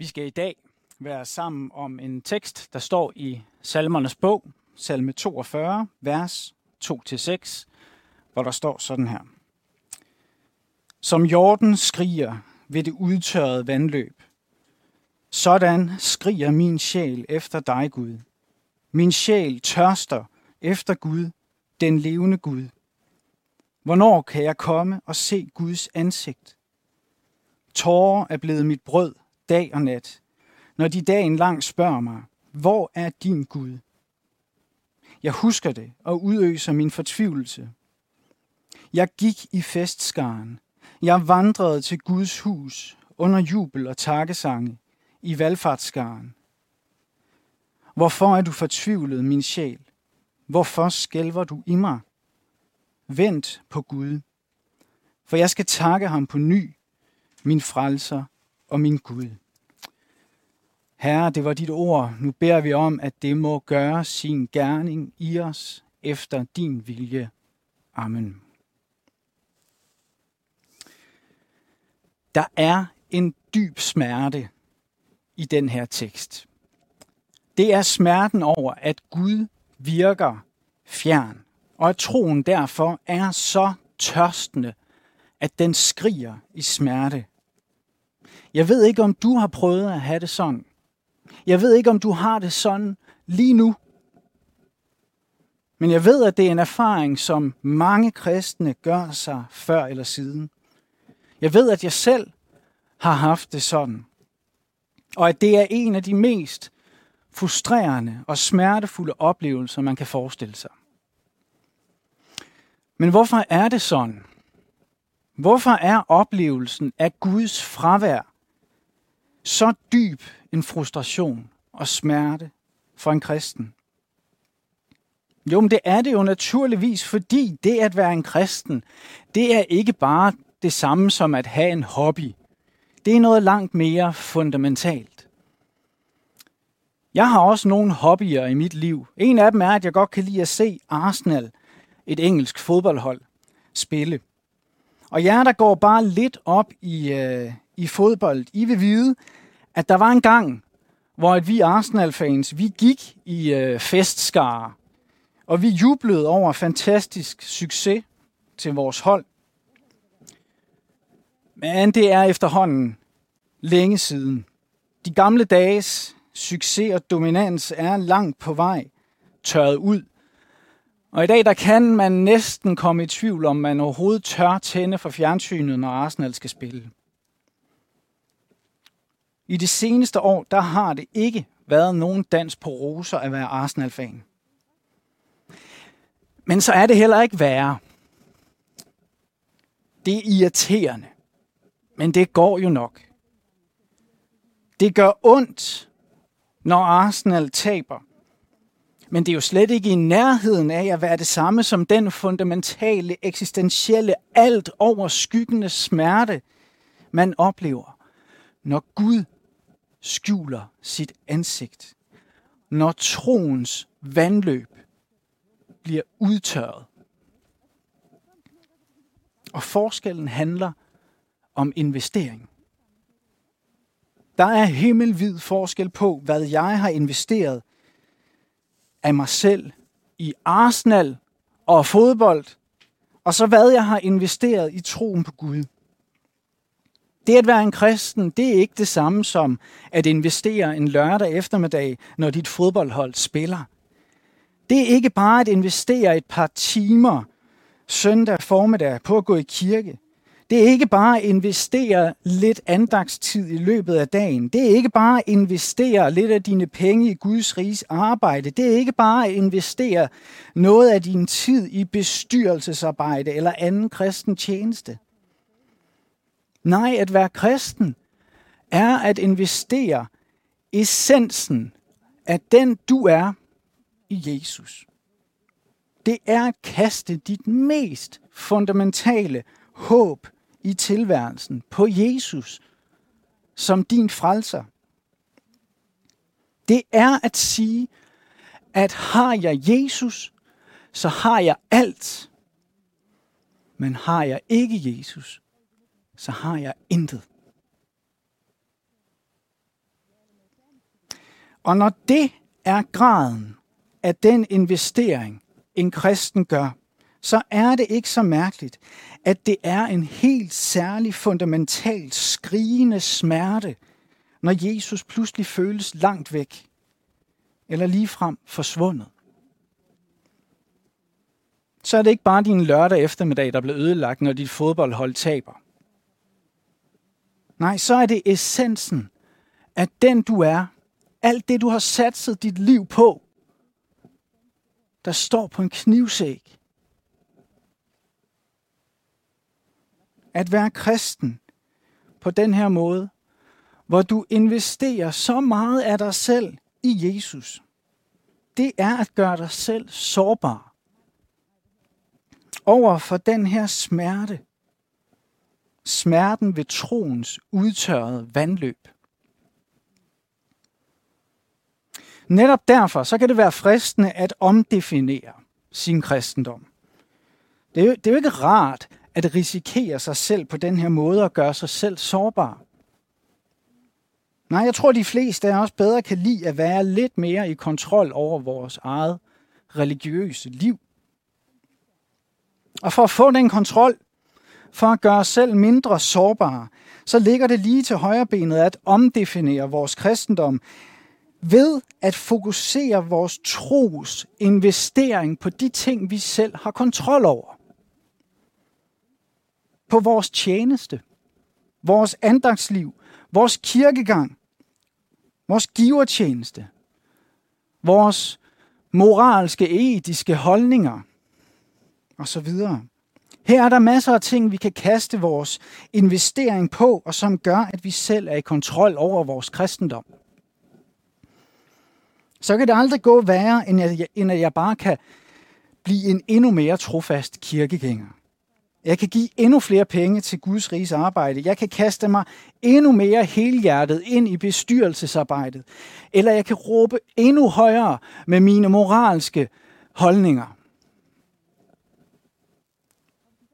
Vi skal i dag være sammen om en tekst, der står i Salmernes bog, salme 42, vers 2-6, hvor der står sådan her. Som jorden skriger ved det udtørrede vandløb, sådan skriger min sjæl efter dig, Gud. Min sjæl tørster efter Gud, den levende Gud. Hvornår kan jeg komme og se Guds ansigt? Tårer er blevet mit brød dag og nat, når de dagen lang spørger mig, hvor er din Gud? Jeg husker det og udøser min fortvivlelse. Jeg gik i festskaren. Jeg vandrede til Guds hus under jubel og takkesange i valgfartsskaren. Hvorfor er du fortvivlet, min sjæl? Hvorfor skælver du i mig? Vent på Gud, for jeg skal takke ham på ny, min frelser og min Gud. Herre, det var dit ord. Nu beder vi om, at det må gøre sin gerning i os efter din vilje. Amen. Der er en dyb smerte i den her tekst. Det er smerten over, at Gud virker fjern, og at troen derfor er så tørstende, at den skriger i smerte. Jeg ved ikke, om du har prøvet at have det sådan. Jeg ved ikke, om du har det sådan lige nu. Men jeg ved, at det er en erfaring, som mange kristne gør sig før eller siden. Jeg ved, at jeg selv har haft det sådan. Og at det er en af de mest frustrerende og smertefulde oplevelser, man kan forestille sig. Men hvorfor er det sådan? Hvorfor er oplevelsen af Guds fravær så dyb en frustration og smerte for en kristen? Jo, men det er det jo naturligvis, fordi det at være en kristen, det er ikke bare det samme som at have en hobby. Det er noget langt mere fundamentalt. Jeg har også nogle hobbyer i mit liv. En af dem er, at jeg godt kan lide at se Arsenal, et engelsk fodboldhold, spille. Og jer, der går bare lidt op i, øh, i fodbold, I vil vide, at der var en gang, hvor at vi Arsenal-fans, vi gik i øh, festskare, og vi jublede over fantastisk succes til vores hold. Men det er efterhånden længe siden. De gamle dages succes og dominans er langt på vej tørret ud. Og i dag der kan man næsten komme i tvivl, om man overhovedet tør tænde for fjernsynet, når Arsenal skal spille. I det seneste år, der har det ikke været nogen dans på roser at være Arsenal-fan. Men så er det heller ikke værre. Det er irriterende. Men det går jo nok. Det gør ondt, når Arsenal taber. Men det er jo slet ikke i nærheden af at være det samme som den fundamentale, eksistentielle, alt overskyggende smerte, man oplever, når Gud skjuler sit ansigt. Når troens vandløb bliver udtørret. Og forskellen handler om investering. Der er himmelvid forskel på, hvad jeg har investeret af mig selv i Arsenal og fodbold, og så hvad jeg har investeret i troen på Gud. Det at være en kristen, det er ikke det samme som at investere en lørdag eftermiddag, når dit fodboldhold spiller. Det er ikke bare at investere et par timer søndag formiddag på at gå i kirke. Det er ikke bare at investere lidt andagstid i løbet af dagen. Det er ikke bare at investere lidt af dine penge i Guds riges arbejde. Det er ikke bare at investere noget af din tid i bestyrelsesarbejde eller anden kristen tjeneste. Nej, at være kristen er at investere essensen af den du er i Jesus. Det er at kaste dit mest fundamentale håb i tilværelsen på Jesus som din frelser. Det er at sige, at har jeg Jesus, så har jeg alt. Men har jeg ikke Jesus, så har jeg intet. Og når det er graden af den investering, en kristen gør, så er det ikke så mærkeligt, at det er en helt særlig fundamental skrigende smerte, når Jesus pludselig føles langt væk, eller ligefrem forsvundet. Så er det ikke bare din lørdag eftermiddag, der bliver ødelagt, når dit fodboldhold taber. Nej, så er det essensen af den du er, alt det du har satset dit liv på, der står på en knivsæg. At være kristen på den her måde, hvor du investerer så meget af dig selv i Jesus, det er at gøre dig selv sårbar over for den her smerte. Smerten ved troens udtørrede vandløb. Netop derfor så kan det være fristende at omdefinere sin kristendom. Det er, jo, det er jo ikke rart at risikere sig selv på den her måde og gøre sig selv sårbar. Nej, jeg tror, de fleste af os bedre kan lide at være lidt mere i kontrol over vores eget religiøse liv. Og for at få den kontrol, for at gøre os selv mindre sårbare, så ligger det lige til højre benet at omdefinere vores kristendom ved at fokusere vores tros investering på de ting, vi selv har kontrol over. På vores tjeneste, vores andagsliv, vores kirkegang, vores givertjeneste, vores moralske, etiske holdninger osv. Her er der masser af ting, vi kan kaste vores investering på, og som gør, at vi selv er i kontrol over vores kristendom så kan det aldrig gå værre, end at, jeg, end at jeg bare kan blive en endnu mere trofast kirkegænger. Jeg kan give endnu flere penge til Guds riges arbejde. Jeg kan kaste mig endnu mere helhjertet ind i bestyrelsesarbejdet. Eller jeg kan råbe endnu højere med mine moralske holdninger.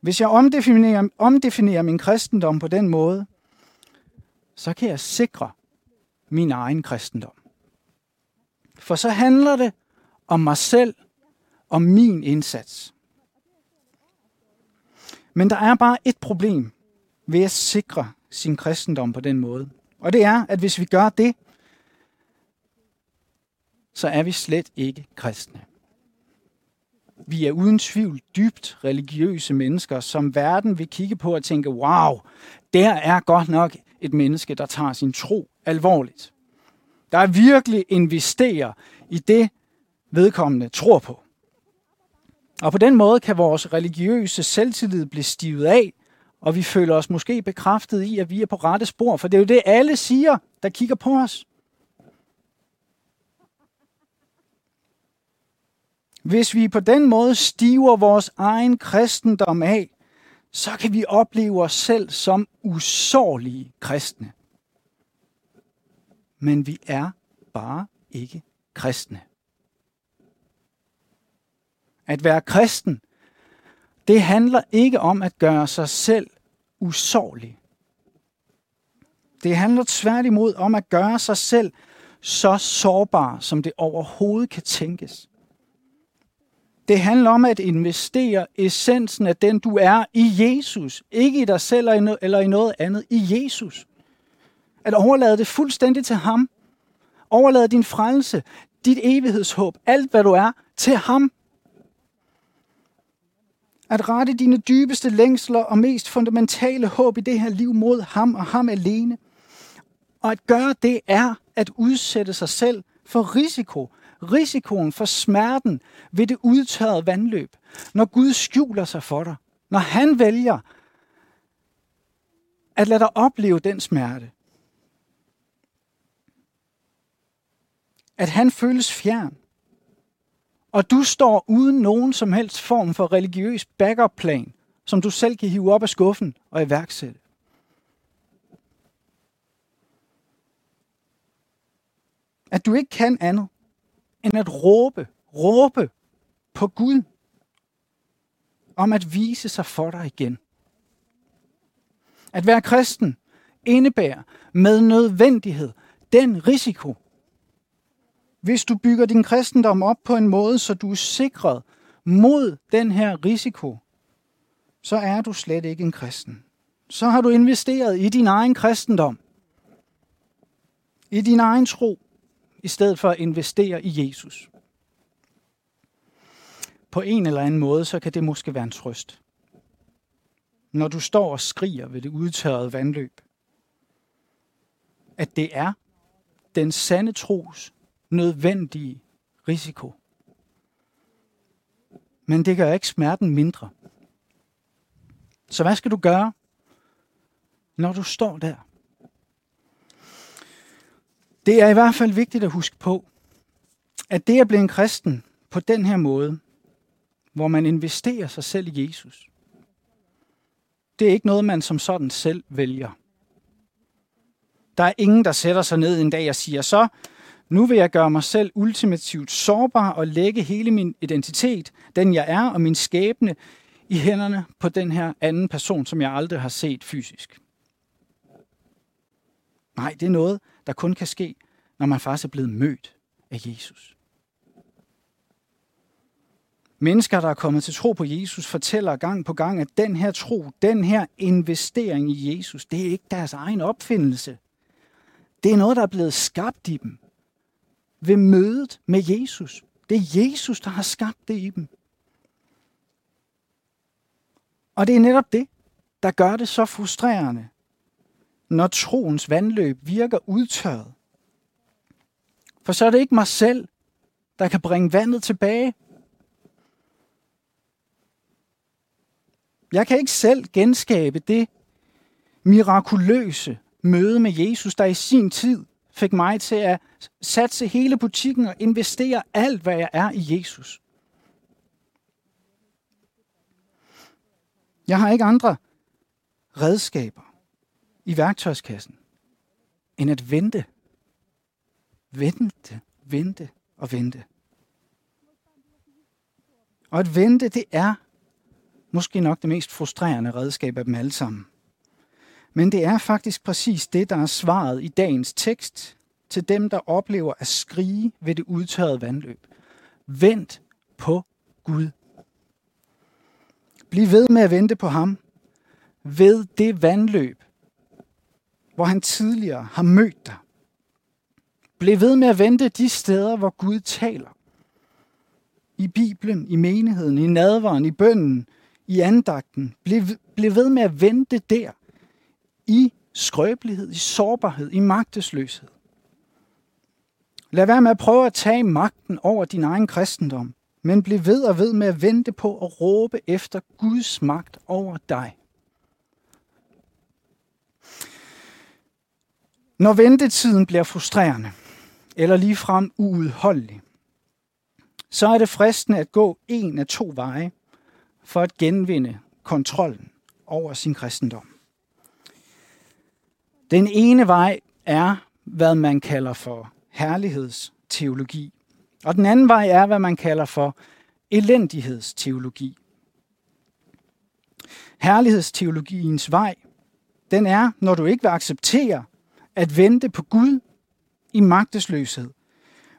Hvis jeg omdefinerer, omdefinerer min kristendom på den måde, så kan jeg sikre min egen kristendom. For så handler det om mig selv, om min indsats. Men der er bare et problem ved at sikre sin kristendom på den måde. Og det er, at hvis vi gør det, så er vi slet ikke kristne. Vi er uden tvivl dybt religiøse mennesker, som verden vil kigge på og tænke, wow, der er godt nok et menneske, der tager sin tro alvorligt der er virkelig investerer i det, vedkommende tror på. Og på den måde kan vores religiøse selvtillid blive stivet af, og vi føler os måske bekræftet i, at vi er på rette spor, for det er jo det, alle siger, der kigger på os. Hvis vi på den måde stiver vores egen kristendom af, så kan vi opleve os selv som usårlige kristne men vi er bare ikke kristne. At være kristen, det handler ikke om at gøre sig selv usårlig. Det handler tværtimod om at gøre sig selv så sårbar, som det overhovedet kan tænkes. Det handler om at investere essensen af den, du er i Jesus. Ikke i dig selv eller i noget andet. I Jesus. At overlade det fuldstændig til ham. Overlade din frelse, dit evighedshåb, alt hvad du er, til ham. At rette dine dybeste længsler og mest fundamentale håb i det her liv mod ham og ham alene. Og at gøre det er at udsætte sig selv for risiko. Risikoen for smerten ved det udtørrede vandløb. Når Gud skjuler sig for dig. Når han vælger at lade dig opleve den smerte. at han føles fjern. Og du står uden nogen som helst form for religiøs backup-plan, som du selv kan hive op af skuffen og iværksætte. At du ikke kan andet end at råbe, råbe på Gud om at vise sig for dig igen. At være kristen indebærer med nødvendighed den risiko, hvis du bygger din kristendom op på en måde, så du er sikret mod den her risiko, så er du slet ikke en kristen. Så har du investeret i din egen kristendom, i din egen tro, i stedet for at investere i Jesus. På en eller anden måde, så kan det måske være en trøst. Når du står og skriger ved det udtørrede vandløb, at det er den sande tros nødvendige risiko. Men det gør ikke smerten mindre. Så hvad skal du gøre, når du står der? Det er i hvert fald vigtigt at huske på, at det at blive en kristen på den her måde, hvor man investerer sig selv i Jesus, det er ikke noget, man som sådan selv vælger. Der er ingen, der sætter sig ned en dag og siger, så nu vil jeg gøre mig selv ultimativt sårbar og lægge hele min identitet, den jeg er og min skæbne, i hænderne på den her anden person, som jeg aldrig har set fysisk. Nej, det er noget, der kun kan ske, når man faktisk er blevet mødt af Jesus. Mennesker, der er kommet til tro på Jesus, fortæller gang på gang, at den her tro, den her investering i Jesus, det er ikke deres egen opfindelse. Det er noget, der er blevet skabt i dem ved mødet med Jesus. Det er Jesus, der har skabt det i dem. Og det er netop det, der gør det så frustrerende, når troens vandløb virker udtørret. For så er det ikke mig selv, der kan bringe vandet tilbage. Jeg kan ikke selv genskabe det mirakuløse møde med Jesus, der i sin tid fik mig til at satse hele butikken og investere alt, hvad jeg er i Jesus. Jeg har ikke andre redskaber i værktøjskassen end at vente. Vente, vente og vente. Og at vente, det er måske nok det mest frustrerende redskab af dem alle sammen. Men det er faktisk præcis det, der er svaret i dagens tekst til dem, der oplever at skrige ved det udtørrede vandløb. Vent på Gud. Bliv ved med at vente på ham ved det vandløb, hvor han tidligere har mødt dig. Bliv ved med at vente de steder, hvor Gud taler. I Bibelen, i menigheden, i nadveren, i bønnen, i andagten. Bliv, bliv ved med at vente der. I skrøbelighed, i sårbarhed, i magtesløshed. Lad være med at prøve at tage magten over din egen kristendom men bliv ved og ved med at vente på at råbe efter Guds magt over dig. Når ventetiden bliver frustrerende, eller ligefrem uudholdelig, så er det fristende at gå en af to veje for at genvinde kontrollen over sin kristendom. Den ene vej er, hvad man kalder for herlighedsteologi. Og den anden vej er, hvad man kalder for elendighedsteologi. Herlighedsteologiens vej, den er, når du ikke vil acceptere at vente på Gud i magtesløshed,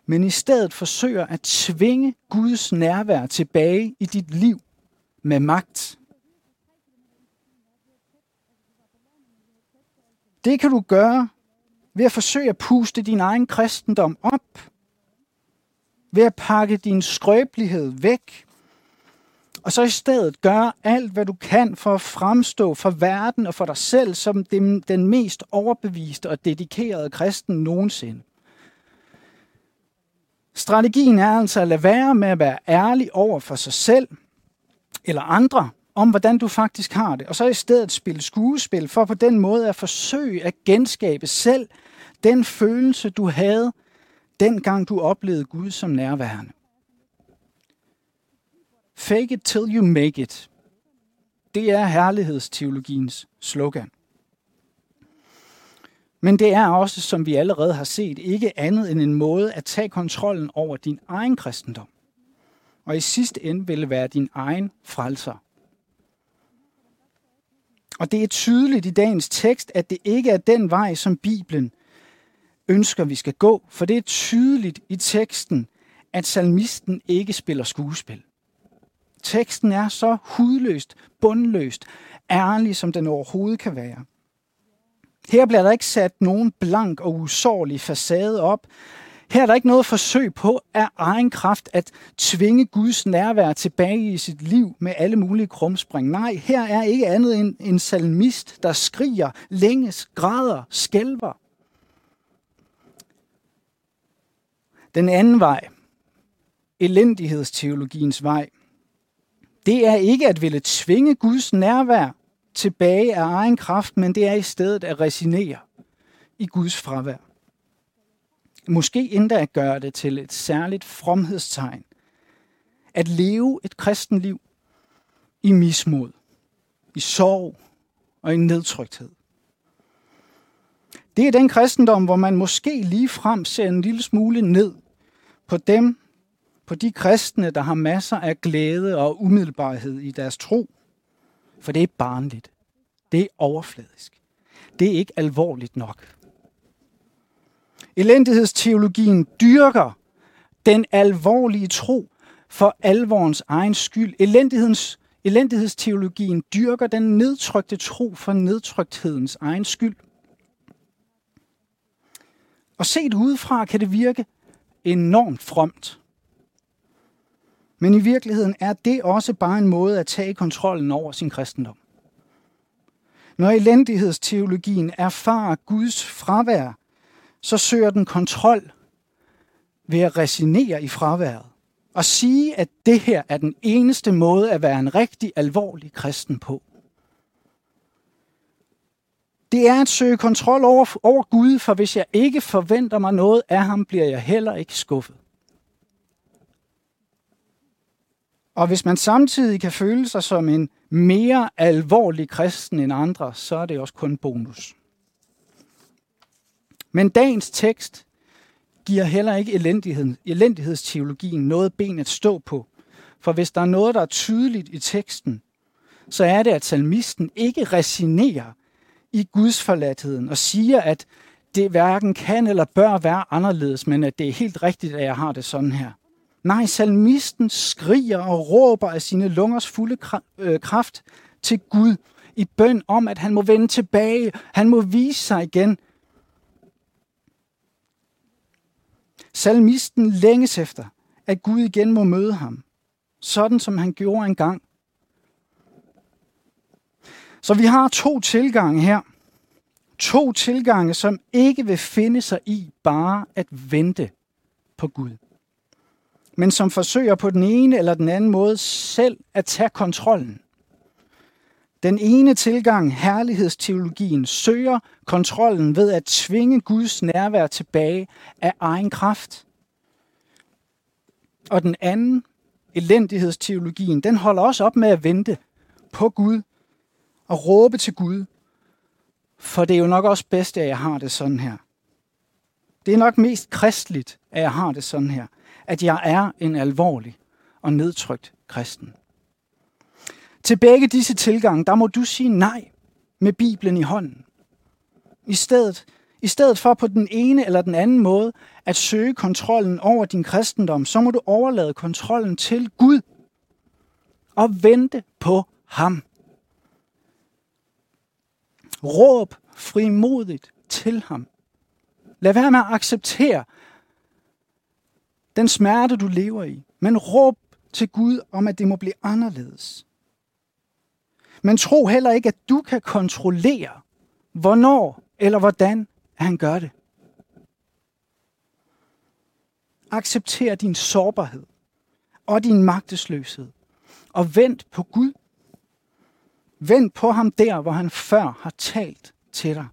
men i stedet forsøger at tvinge Guds nærvær tilbage i dit liv med magt. Det kan du gøre ved at forsøge at puste din egen kristendom op ved at pakke din skrøbelighed væk, og så i stedet gøre alt, hvad du kan for at fremstå for verden og for dig selv som den, den mest overbeviste og dedikerede kristen nogensinde. Strategien er altså at lade være med at være ærlig over for sig selv eller andre om, hvordan du faktisk har det, og så i stedet spille skuespil for på den måde at forsøge at genskabe selv den følelse, du havde, dengang du oplevede Gud som nærværende. Fake it till you make it. Det er herlighedsteologiens slogan. Men det er også, som vi allerede har set, ikke andet end en måde at tage kontrollen over din egen kristendom. Og i sidste ende vil det være din egen frelser. Og det er tydeligt i dagens tekst, at det ikke er den vej, som Bibelen ønsker, vi skal gå, for det er tydeligt i teksten, at salmisten ikke spiller skuespil. Teksten er så hudløst, bundløst, ærlig, som den overhovedet kan være. Her bliver der ikke sat nogen blank og usårlig facade op. Her er der ikke noget forsøg på af egen kraft at tvinge Guds nærvær tilbage i sit liv med alle mulige krumspring. Nej, her er ikke andet end en salmist, der skriger, længes, græder, skælver. Den anden vej, elendighedsteologiens vej, det er ikke at ville tvinge Guds nærvær tilbage af egen kraft, men det er i stedet at resignere i Guds fravær. Måske endda at gøre det til et særligt fromhedstegn. At leve et kristenliv i mismod, i sorg og i nedtrykthed. Det er den kristendom, hvor man måske lige frem ser en lille smule ned på dem, på de kristne, der har masser af glæde og umiddelbarhed i deres tro. For det er barnligt. Det er overfladisk. Det er ikke alvorligt nok. Elendighedsteologien dyrker den alvorlige tro for alvorens egen skyld. Elendighedens, elendighedsteologien dyrker den nedtrykte tro for nedtrykthedens egen skyld. Og set udefra kan det virke enormt fromt. Men i virkeligheden er det også bare en måde at tage kontrollen over sin kristendom. Når elendighedsteologien erfarer Guds fravær, så søger den kontrol ved at resignere i fraværet og sige, at det her er den eneste måde at være en rigtig alvorlig kristen på. Det er at søge kontrol over, over Gud, for hvis jeg ikke forventer mig noget af ham, bliver jeg heller ikke skuffet. Og hvis man samtidig kan føle sig som en mere alvorlig kristen end andre, så er det også kun bonus. Men dagens tekst giver heller ikke elendigheden, elendighedsteologien noget ben at stå på. For hvis der er noget, der er tydeligt i teksten, så er det, at salmisten ikke resignerer i Guds forladtheden og siger, at det hverken kan eller bør være anderledes, men at det er helt rigtigt, at jeg har det sådan her. Nej, salmisten skriger og råber af sine lungers fulde øh, kraft til Gud i bøn om, at han må vende tilbage, han må vise sig igen. Salmisten længes efter, at Gud igen må møde ham, sådan som han gjorde engang. Så vi har to tilgange her. To tilgange, som ikke vil finde sig i bare at vente på Gud men som forsøger på den ene eller den anden måde selv at tage kontrollen. Den ene tilgang, herlighedsteologien, søger kontrollen ved at tvinge Guds nærvær tilbage af egen kraft. Og den anden, elendighedsteologien, den holder også op med at vente på Gud og råbe til Gud. For det er jo nok også bedst, at jeg har det sådan her. Det er nok mest kristligt, at jeg har det sådan her at jeg er en alvorlig og nedtrykt kristen. Til begge disse tilgange, der må du sige nej med Bibelen i hånden. I stedet, I stedet for på den ene eller den anden måde at søge kontrollen over din kristendom, så må du overlade kontrollen til Gud og vente på ham. Råb frimodigt til ham. Lad være med at acceptere, den smerte, du lever i. Men råb til Gud om, at det må blive anderledes. Men tro heller ikke, at du kan kontrollere, hvornår eller hvordan han gør det. Accepter din sårbarhed og din magtesløshed. Og vent på Gud. Vent på ham der, hvor han før har talt til dig.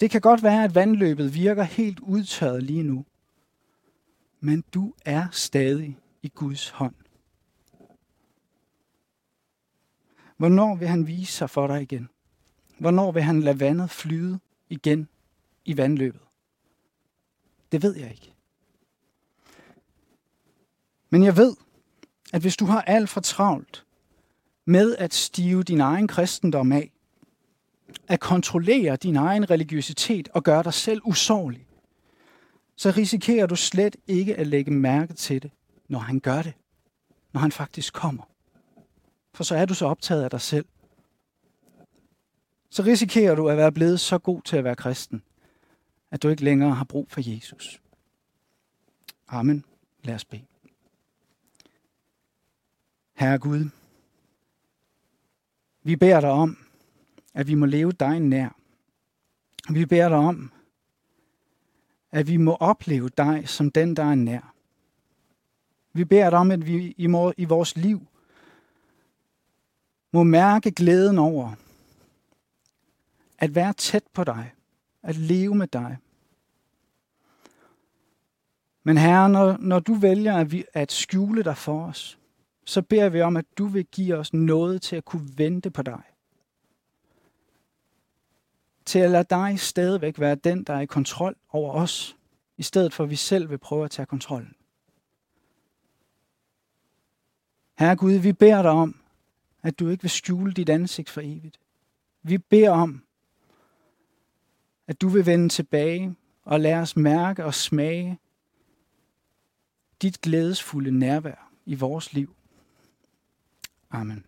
Det kan godt være, at vandløbet virker helt udtørret lige nu men du er stadig i Guds hånd. Hvornår vil han vise sig for dig igen? Hvornår vil han lade vandet flyde igen i vandløbet? Det ved jeg ikke. Men jeg ved, at hvis du har alt for travlt med at stive din egen kristendom af, at kontrollere din egen religiøsitet og gøre dig selv usårlig, så risikerer du slet ikke at lægge mærke til det, når han gør det. Når han faktisk kommer. For så er du så optaget af dig selv. Så risikerer du at være blevet så god til at være kristen, at du ikke længere har brug for Jesus. Amen. Lad os bede. Herre Gud, vi beder dig om, at vi må leve dig nær. Vi beder dig om, at vi må opleve dig som den, der er nær. Vi beder dig om, at vi i, må, i vores liv må mærke glæden over at være tæt på dig, at leve med dig. Men Herre, når, når du vælger at, vi, at skjule dig for os, så beder vi om, at du vil give os noget til at kunne vente på dig. Til at lade dig stadigvæk være den, der er i kontrol over os, i stedet for at vi selv vil prøve at tage kontrollen. Herre Gud, vi beder dig om, at du ikke vil skjule dit ansigt for evigt. Vi beder om, at du vil vende tilbage og lade os mærke og smage dit glædesfulde nærvær i vores liv. Amen.